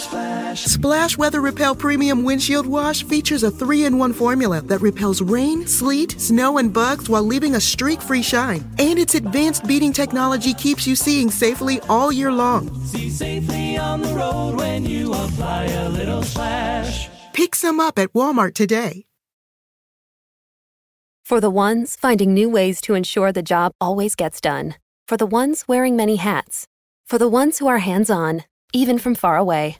Splash, splash, splash. Splash Weather Repel Premium Windshield Wash features a three in one formula that repels rain, sleet, snow, and bugs while leaving a streak free shine. And its advanced beading technology keeps you seeing safely all year long. See safely on the road when you apply a little splash. Pick some up at Walmart today. For the ones finding new ways to ensure the job always gets done. For the ones wearing many hats. For the ones who are hands on even from far away.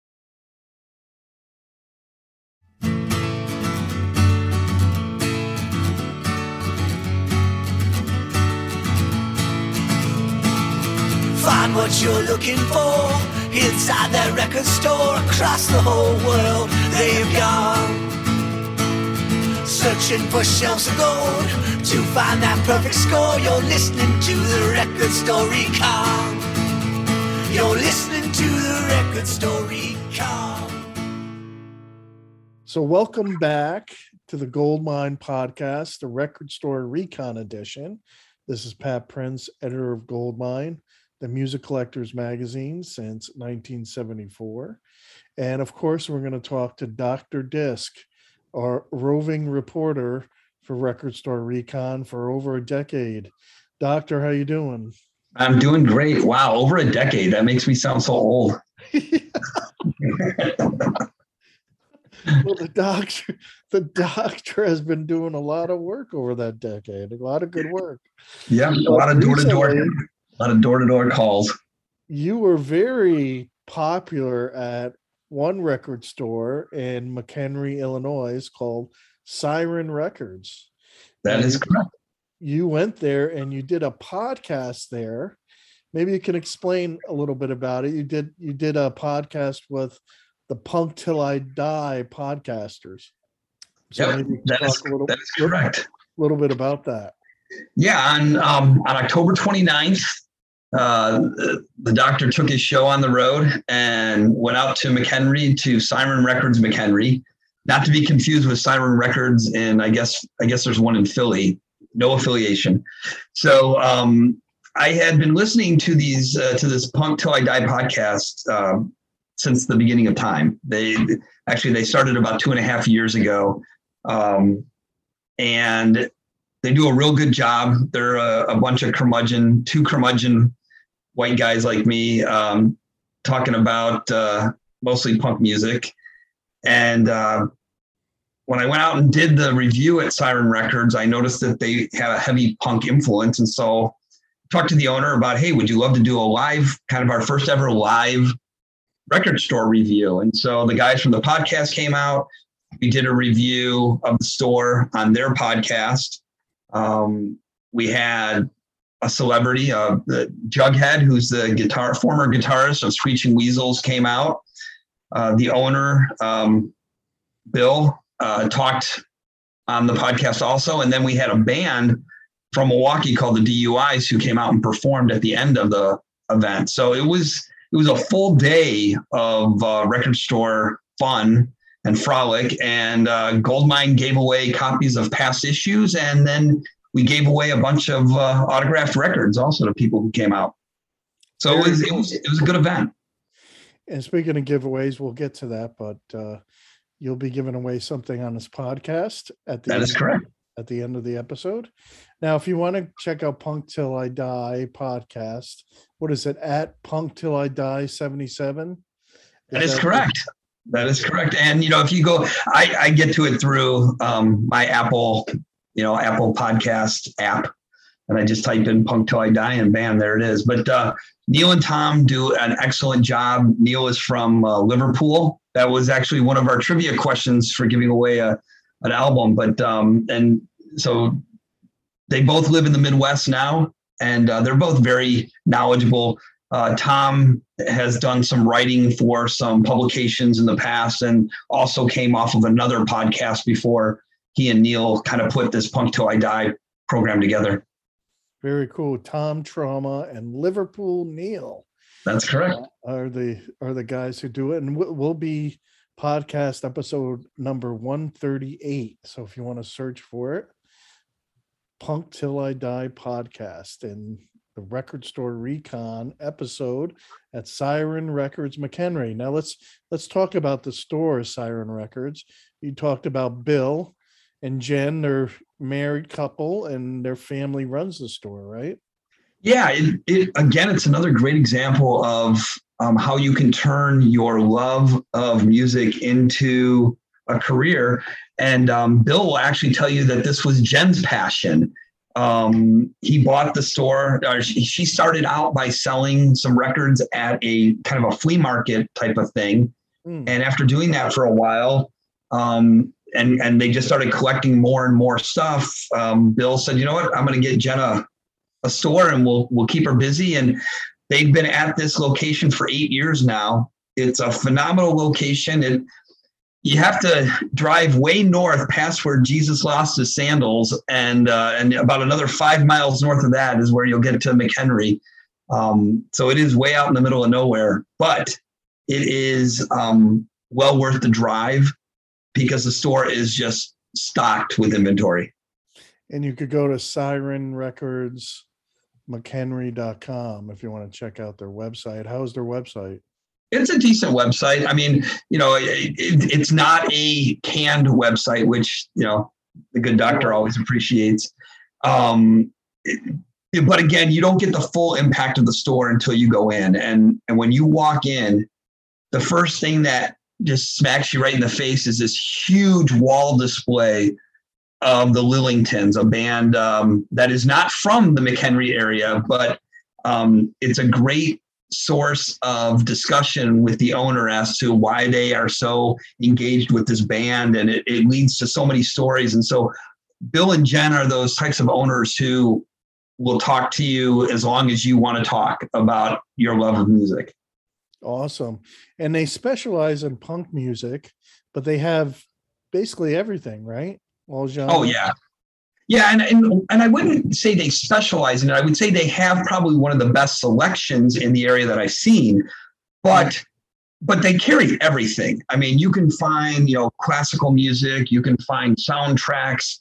Find what you're looking for inside that record store across the whole world. They've gone searching for shelves of gold to find that perfect score. You're listening to the record store recon. You're listening to the record store recon. So, welcome back to the Goldmine Podcast, the Record Store Recon Edition. This is Pat Prince, editor of Goldmine the Music Collectors Magazine since 1974. And of course, we're going to talk to Dr. Disc, our roving reporter for Record Store Recon for over a decade. Doctor, how you doing? I'm doing great. Wow, over a decade. That makes me sound so old. well, the doctor, the doctor has been doing a lot of work over that decade. A lot of good work. Yeah, a lot of door to door lot of door to door calls. You were very popular at one record store in McHenry, Illinois, called Siren Records. That and is correct. You went there and you did a podcast there. Maybe you can explain a little bit about it. You did you did a podcast with the Punk Till I Die podcasters. So yep, that, is, little, that is correct. A little bit about that. Yeah, on um, on October 29th, uh, the doctor took his show on the road and went out to McHenry to Siren Records McHenry, not to be confused with Siren Records. And I guess I guess there's one in Philly, no affiliation. So um, I had been listening to these uh, to this Punk Till I Die podcast uh, since the beginning of time. They actually they started about two and a half years ago, um, and they do a real good job. They're a, a bunch of curmudgeon, two curmudgeon white guys like me um, talking about uh, mostly punk music. And uh, when I went out and did the review at Siren Records, I noticed that they had a heavy punk influence. And so talked to the owner about, hey, would you love to do a live, kind of our first ever live record store review? And so the guys from the podcast came out. We did a review of the store on their podcast. Um, we had a celebrity, uh, Jughead, who's the guitar former guitarist of Screeching Weasels, came out. Uh, the owner, um, Bill, uh, talked on the podcast also, and then we had a band from Milwaukee called the DUIs who came out and performed at the end of the event. So it was it was a full day of uh, record store fun and frolic. And uh, Goldmine gave away copies of past issues, and then we gave away a bunch of uh, autographed records also to people who came out. So it was, it was it was a good event. And speaking of giveaways, we'll get to that, but uh, you'll be giving away something on this podcast at the that end, is correct at the end of the episode. Now, if you want to check out Punk Till I Die podcast, what is it at Punk Till I Die seventy seven? That is correct. That is correct. And you know, if you go, I, I get to it through um, my Apple you know, Apple Podcast app. and I just type in Punk Till I Die and bam, there it is. But uh, Neil and Tom do an excellent job. Neil is from uh, Liverpool. That was actually one of our trivia questions for giving away a, an album. But um, and so they both live in the Midwest now, and uh, they're both very knowledgeable. Uh, Tom has done some writing for some publications in the past, and also came off of another podcast before he and Neil kind of put this Punk Till I Die program together. Very cool. Tom Trauma and Liverpool Neil. That's correct. Uh, are the are the guys who do it, and we'll, we'll be podcast episode number one thirty eight. So if you want to search for it, Punk Till I Die podcast and the record store recon episode at Siren Records McHenry. Now let's let's talk about the store Siren Records. You talked about Bill and Jen, they're married couple, and their family runs the store, right? Yeah, it, it again, it's another great example of um, how you can turn your love of music into a career. And um, Bill will actually tell you that this was Jen's passion. Um, he bought the store. She, she started out by selling some records at a kind of a flea market type of thing. Mm. And after doing that for a while, um, and and they just started collecting more and more stuff. Um, Bill said, "You know what? I'm going to get Jenna a store, and we'll we'll keep her busy." And they've been at this location for eight years now. It's a phenomenal location. It you have to drive way north past where Jesus lost his sandals, and uh, and about another five miles north of that is where you'll get to McHenry. Um, so it is way out in the middle of nowhere, but it is um, well worth the drive because the store is just stocked with inventory. And you could go to Siren Records McHenry.com if you want to check out their website. How's their website? It's a decent website. I mean, you know, it, it, it's not a canned website, which, you know, the good doctor always appreciates. Um, it, but again, you don't get the full impact of the store until you go in. And, and when you walk in, the first thing that just smacks you right in the face is this huge wall display of the Lillingtons, a band um, that is not from the McHenry area, but um, it's a great source of discussion with the owner as to why they are so engaged with this band. And it, it leads to so many stories. And so Bill and Jen are those types of owners who will talk to you as long as you want to talk about your love of music. Awesome. And they specialize in punk music, but they have basically everything, right? All oh, genres. Oh yeah. Yeah, and, and and I wouldn't say they specialize in it. I would say they have probably one of the best selections in the area that I've seen, but but they carry everything. I mean, you can find, you know, classical music, you can find soundtracks,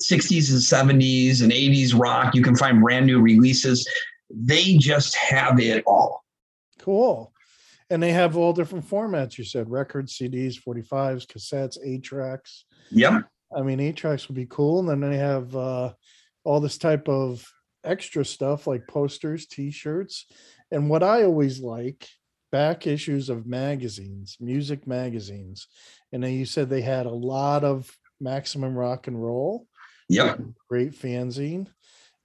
60s and 70s and 80s rock, you can find brand new releases. They just have it all. Cool and they have all different formats. You said records, CDs, 45s, cassettes, eight tracks. Yep. I mean, eight tracks would be cool. And then they have uh, all this type of extra stuff like posters, t-shirts. And what I always like, back issues of magazines, music magazines. And then you said they had a lot of maximum rock and roll. Yeah. Great fanzine.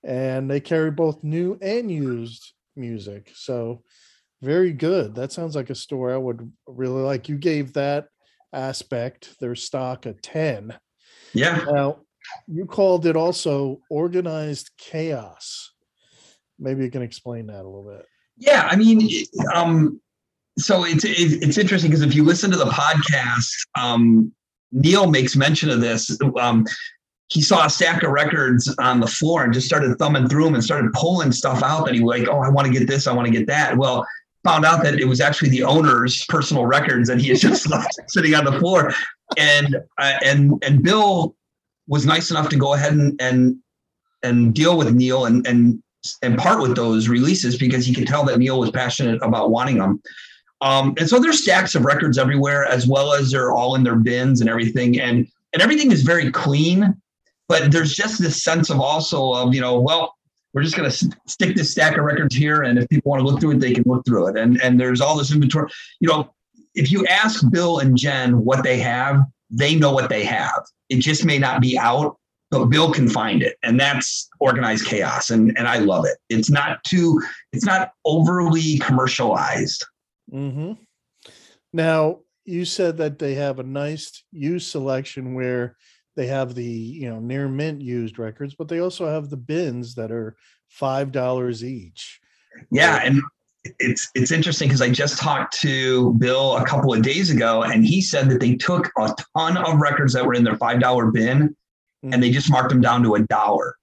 And they carry both new and used music. So very good. That sounds like a store I would really like. You gave that aspect, their stock, a 10. Yeah. Now, you called it also organized chaos. Maybe you can explain that a little bit. Yeah, I mean, um, so it's it's interesting because if you listen to the podcast, um, Neil makes mention of this. Um, he saw a stack of records on the floor and just started thumbing through them and started pulling stuff out that he was like, oh, I want to get this, I want to get that. Well, found out that it was actually the owner's personal records that he had just left sitting on the floor. And uh, and and Bill was nice enough to go ahead and and and deal with Neil and and and part with those releases because he could tell that Neil was passionate about wanting them. Um, and so there's stacks of records everywhere, as well as they're all in their bins and everything. And and everything is very clean, but there's just this sense of also of you know, well, we're just going to stick this stack of records here and if people want to look through it they can look through it and and there's all this inventory you know if you ask bill and jen what they have they know what they have it just may not be out but Bill can find it, and that's organized chaos, and and I love it. It's not too, it's not overly commercialized. Mm-hmm. Now you said that they have a nice use selection where they have the you know near mint used records, but they also have the bins that are five dollars each. Yeah, and it's it's interesting because I just talked to Bill a couple of days ago, and he said that they took a ton of records that were in their five dollar bin, mm-hmm. and they just marked them down to a dollar.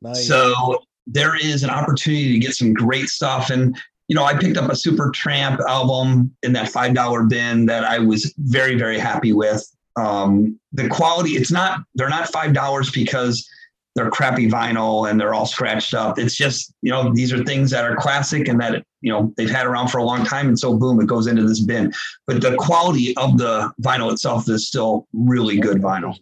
Nice. So there is an opportunity to get some great stuff, and you know I picked up a Supertramp album in that five dollar bin that I was very very happy with. Um, the quality, it's not they're not five dollars because they're crappy vinyl and they're all scratched up. It's just, you know, these are things that are classic and that, you know, they've had around for a long time. And so boom, it goes into this bin. But the quality of the vinyl itself is still really good vinyl.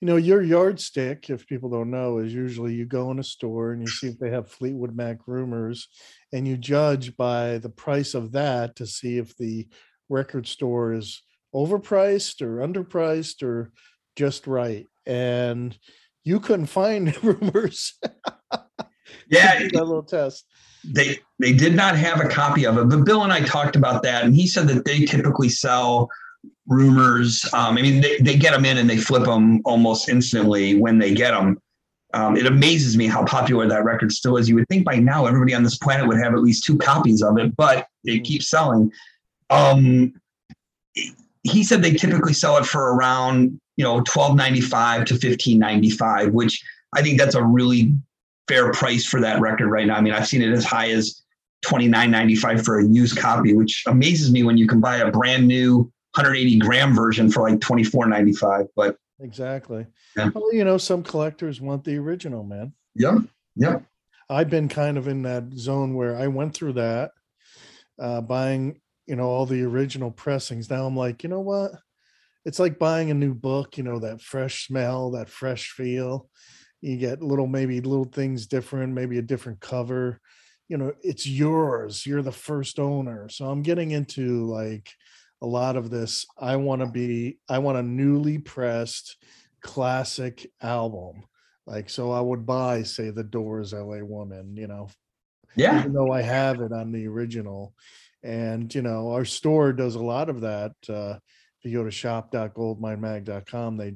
You know, your yardstick, if people don't know, is usually you go in a store and you see if they have Fleetwood Mac rumors and you judge by the price of that to see if the record store is overpriced or underpriced or just right. And you couldn't find rumors. yeah, that little test. They they did not have a copy of it, but Bill and I talked about that, and he said that they typically sell rumors. Um, I mean, they, they get them in and they flip them almost instantly when they get them. Um, it amazes me how popular that record still is. You would think by now everybody on this planet would have at least two copies of it, but it hmm. keeps selling. Um, he said they typically sell it for around you know, twelve ninety five to fifteen ninety five, which I think that's a really fair price for that record right now. I mean, I've seen it as high as twenty nine ninety five for a used copy, which amazes me when you can buy a brand new 180 gram version for like twenty four ninety five. But exactly, yeah. well, you know, some collectors want the original, man. Yeah, yeah. I've been kind of in that zone where I went through that, uh, buying you know all the original pressings. Now I'm like, you know what? it's like buying a new book, you know, that fresh smell, that fresh feel. You get little, maybe little things different, maybe a different cover. You know, it's yours. You're the first owner. So I'm getting into like a lot of this. I want to be, I want a newly pressed classic album. Like, so I would buy, say, The Doors LA Woman, you know, yeah. Even though I have it on the original. And, you know, our store does a lot of that. Uh, if you go to shop.goldminemag.com, they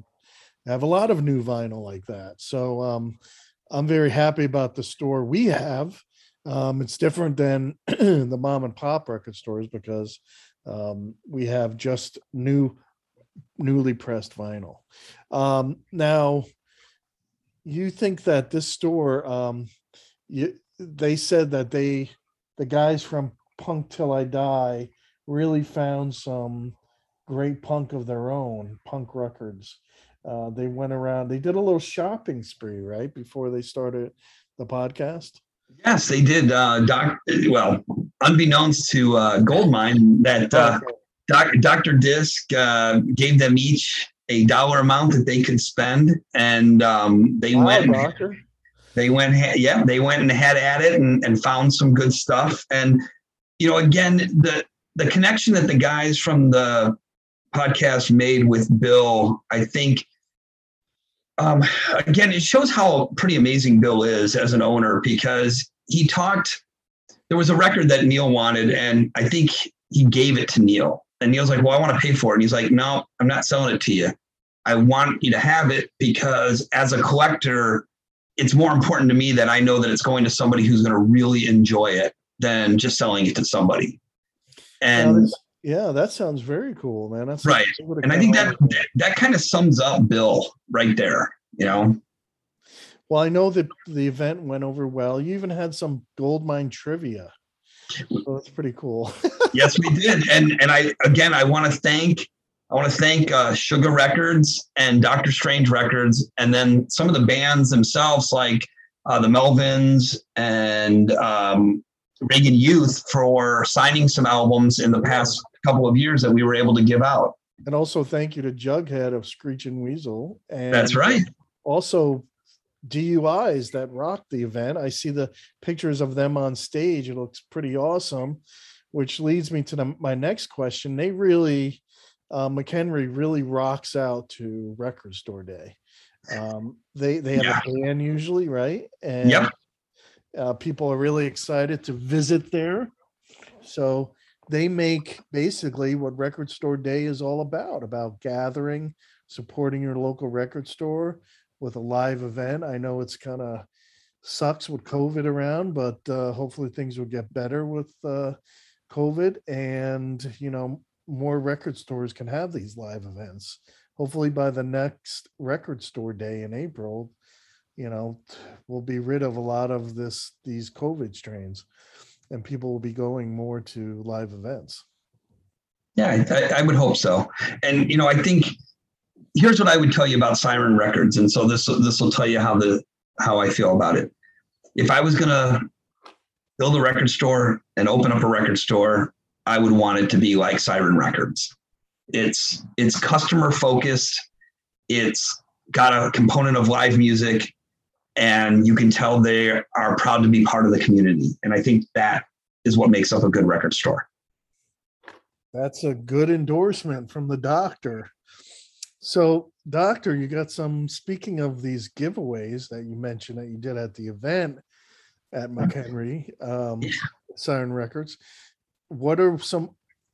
have a lot of new vinyl like that. So um, I'm very happy about the store we have. Um, it's different than the mom and pop record stores because um, we have just new, newly pressed vinyl. Um, now, you think that this store, um, you, they said that they, the guys from Punk Till I Die, really found some great punk of their own, punk records. Uh, they went around, they did a little shopping spree, right? Before they started the podcast. Yes, they did. Uh, doc, well, unbeknownst to uh, Goldmine, that uh, doc, Dr. Disc uh, gave them each a dollar amount that they could spend, and um, they wow, went. Doctor. They went, yeah, they went and had at it and, and found some good stuff. And you know, again, the the connection that the guys from the podcast made with Bill, I think, um, again, it shows how pretty amazing Bill is as an owner because he talked. There was a record that Neil wanted, and I think he gave it to Neil. And Neil's like, Well, I want to pay for it. And he's like, No, I'm not selling it to you. I want you to have it because as a collector, it's more important to me that I know that it's going to somebody who's going to really enjoy it than just selling it to somebody. And yeah, that sounds very cool, man. That's right. And I think that, that that kind of sums up Bill right there, you know. Well, I know that the event went over well. You even had some Goldmine trivia. So that's pretty cool. yes, we did. And and I again I want to thank I want to thank uh, Sugar Records and Doctor Strange Records, and then some of the bands themselves, like uh, the Melvins and um, Reagan Youth, for signing some albums in the past couple of years that we were able to give out. And also thank you to Jughead of Screeching Weasel. And That's right. Also DUIs that rocked the event. I see the pictures of them on stage. It looks pretty awesome, which leads me to the, my next question. They really, uh, McHenry really rocks out to Record Store Day. Um, they they have Yeah. a band usually, right? And Yep. Uh, people are really excited to visit there. So they make basically what Record Store Day is all about about gathering, supporting your local record store with a live event. I know it's kind of sucks with COVID around, but uh, hopefully things will get better with uh, COVID and, you know, more record stores can have these live events. Hopefully by the next record store day in April, you know, we'll be rid of a lot of this, these COVID strains and people will be going more to live events. Yeah, I, I would hope so. And you know, I think here's what I would tell you about Siren Records, and so this this will tell you how the how I feel about it. If I was gonna build a record store and open up a record store, I would want it to be like Siren Records. It's it's customer focused. It's got a component of live music, and you can tell they are proud to be part of the community. And I think that is what makes up a good record store. That's a good endorsement from the doctor. So, doctor, you got some speaking of these giveaways that you mentioned that you did at the event at McHenry, um, Siren Records. What are some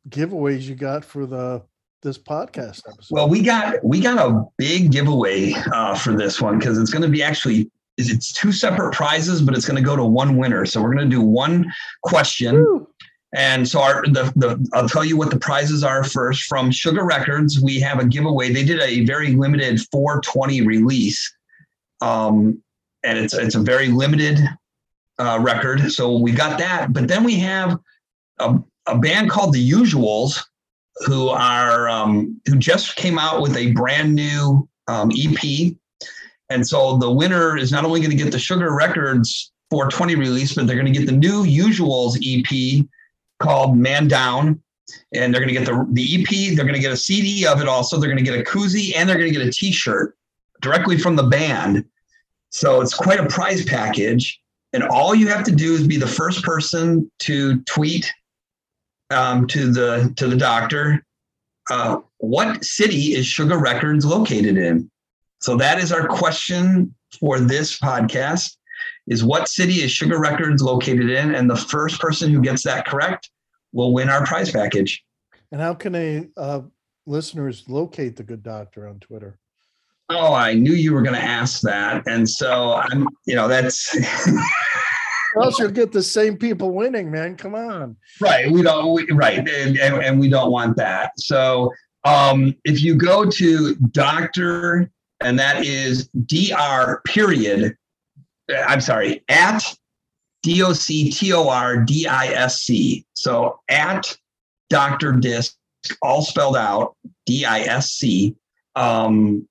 giveaways you got for the this podcast episode? Well, we got we got a big giveaway uh, for this one because it's going to be actually it's two separate prizes, but it's going to go to one winner. So we're going to do one question, Woo! and so our the the I'll tell you what the prizes are first. From Sugar Records, we have a giveaway. They did a very limited 420 release, um, and it's it's a very limited uh, record. So we got that, but then we have a, a band called The Usuals who are um, who just came out with a brand new um, EP, and so the winner is not only going to get the Sugar Records 420 release, but they're going to get the new Usuals EP called Man Down, and they're going to get the the EP. They're going to get a CD of it also. They're going to get a koozie and they're going to get a T-shirt directly from the band. So it's quite a prize package. And all you have to do is be the first person to tweet um, to the to the doctor. Uh, what city is Sugar Records located in? So that is our question for this podcast: is what city is Sugar Records located in? And the first person who gets that correct will win our prize package. And how can a uh, listeners locate the good doctor on Twitter? Oh, I knew you were going to ask that, and so I'm, you know, that's else you'll get the same people winning, man. Come on. right. We don't, we, right, and, and, and we don't want that. So um, if you go to Doctor, and that is Dr. Period. uh, I'm sorry, at D O C T O R D I S C. So at Doctor Disc, all spelled out, D I S C. Um,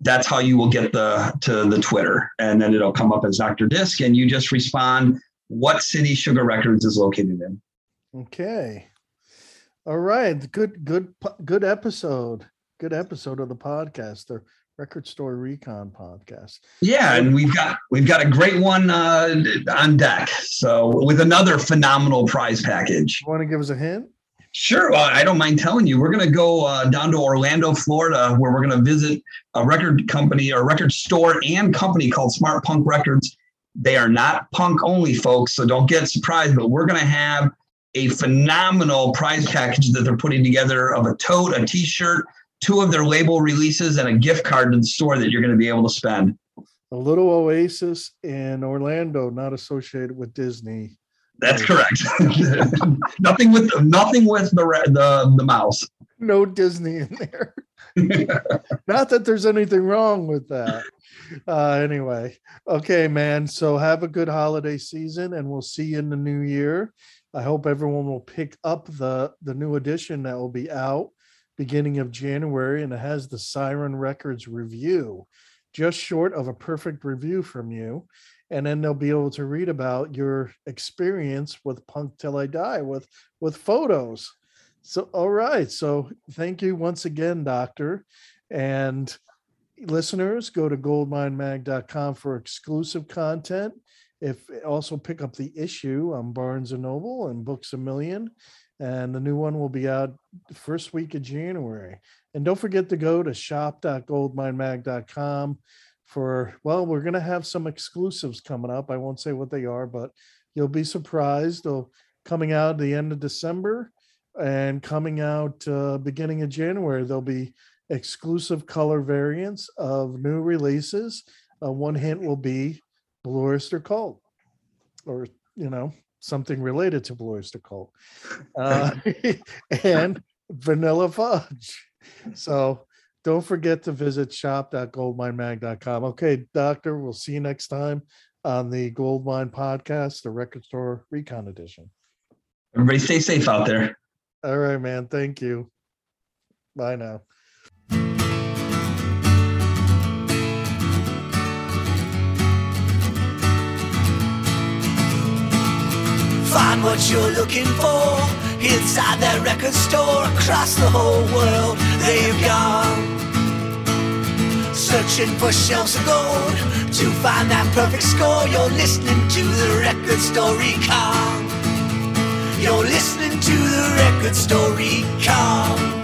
that's how you will get the to the Twitter, and then it'll come up as Dr. Disc, and you just respond what city Sugar Records is located in. Okay. All right. Good, good, good episode. Good episode of the podcast, the Record Store Recon podcast. Yeah, and we've got we've got a great one uh, on deck. So with another phenomenal prize package. You want to give us a hint? Sure, uh, I don't mind telling you. We're going to go uh, down to Orlando, Florida, where we're going to visit a record company, or record store and company called Smart Punk Records. They are not punk only, folks, so don't get surprised. But we're going to have a phenomenal prize package that they're putting together of a tote, a T-shirt, two of their label releases, and a gift card to the store that you're going to be able to spend. A little oasis in Orlando, not associated with Disney. That's correct. nothing with nothing with the the the mouse. No Disney in there. not that there's anything wrong with that. Uh, anyway, okay, man. So have a good holiday season, and we'll see you in the new year. I hope everyone will pick up the the new edition that will be out beginning of January, and it has the Siren Records review, just short of a perfect review from you. And then they'll be able to read about your experience with Punk Till I Die with with photos. So all right. So thank you once again, Doctor. And listeners, go to goldminemag.com for exclusive content if also pick up the issue on Barnes and Noble and Books a Million, and the new one will be out the first week of January. And don't forget to go to shop.goldminemag.com for well, we're gonna have some exclusives coming up. I won't say what they are, but you'll be surprised. They'll coming out at the end of December and coming out uh, beginning of January. There'll be exclusive color variants of new releases. Uh, one hint will be Blue Oyster Cult, or you know something related to Blue Oyster Cult, uh, and Vanilla Fudge. So don't forget to visit shop.goldminemag.com. Okay, Doctor, we'll see you next time on the Goldmine podcast, the Record Store Recon Edition. Everybody stay safe out there. All right, man. Thank you. Bye now. What you're looking for inside that record store across the whole world. They've gone searching for shelves of gold to find that perfect score. You're listening to the record store recon. You're listening to the record store recon.